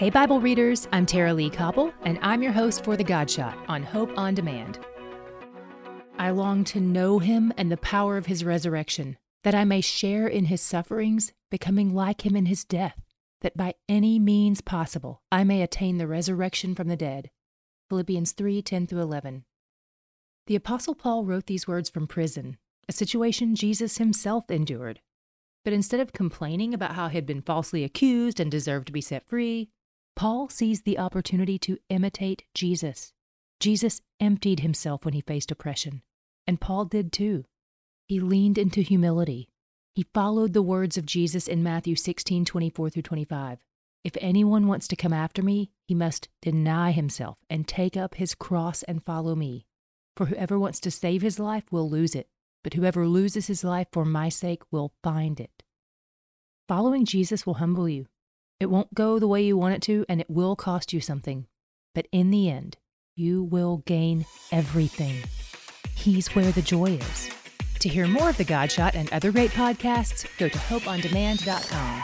Hey, Bible readers, I'm Tara-Leigh Cobble, and I'm your host for The God Shot on Hope on Demand. I long to know him and the power of his resurrection, that I may share in his sufferings, becoming like him in his death, that by any means possible I may attain the resurrection from the dead. Philippians 3 10 through 11. The Apostle Paul wrote these words from prison, a situation Jesus himself endured. But instead of complaining about how he had been falsely accused and deserved to be set free, Paul sees the opportunity to imitate Jesus. Jesus emptied himself when he faced oppression, and Paul did too. He leaned into humility. He followed the words of Jesus in Matthew 16 24 through 25. If anyone wants to come after me, he must deny himself and take up his cross and follow me. For whoever wants to save his life will lose it, but whoever loses his life for my sake will find it. Following Jesus will humble you, it won't go the way you want it to, and it will cost you something. But in the end, you will gain everything. He's where the joy is. To hear more of The God Shot and other great podcasts, go to hopeondemand.com.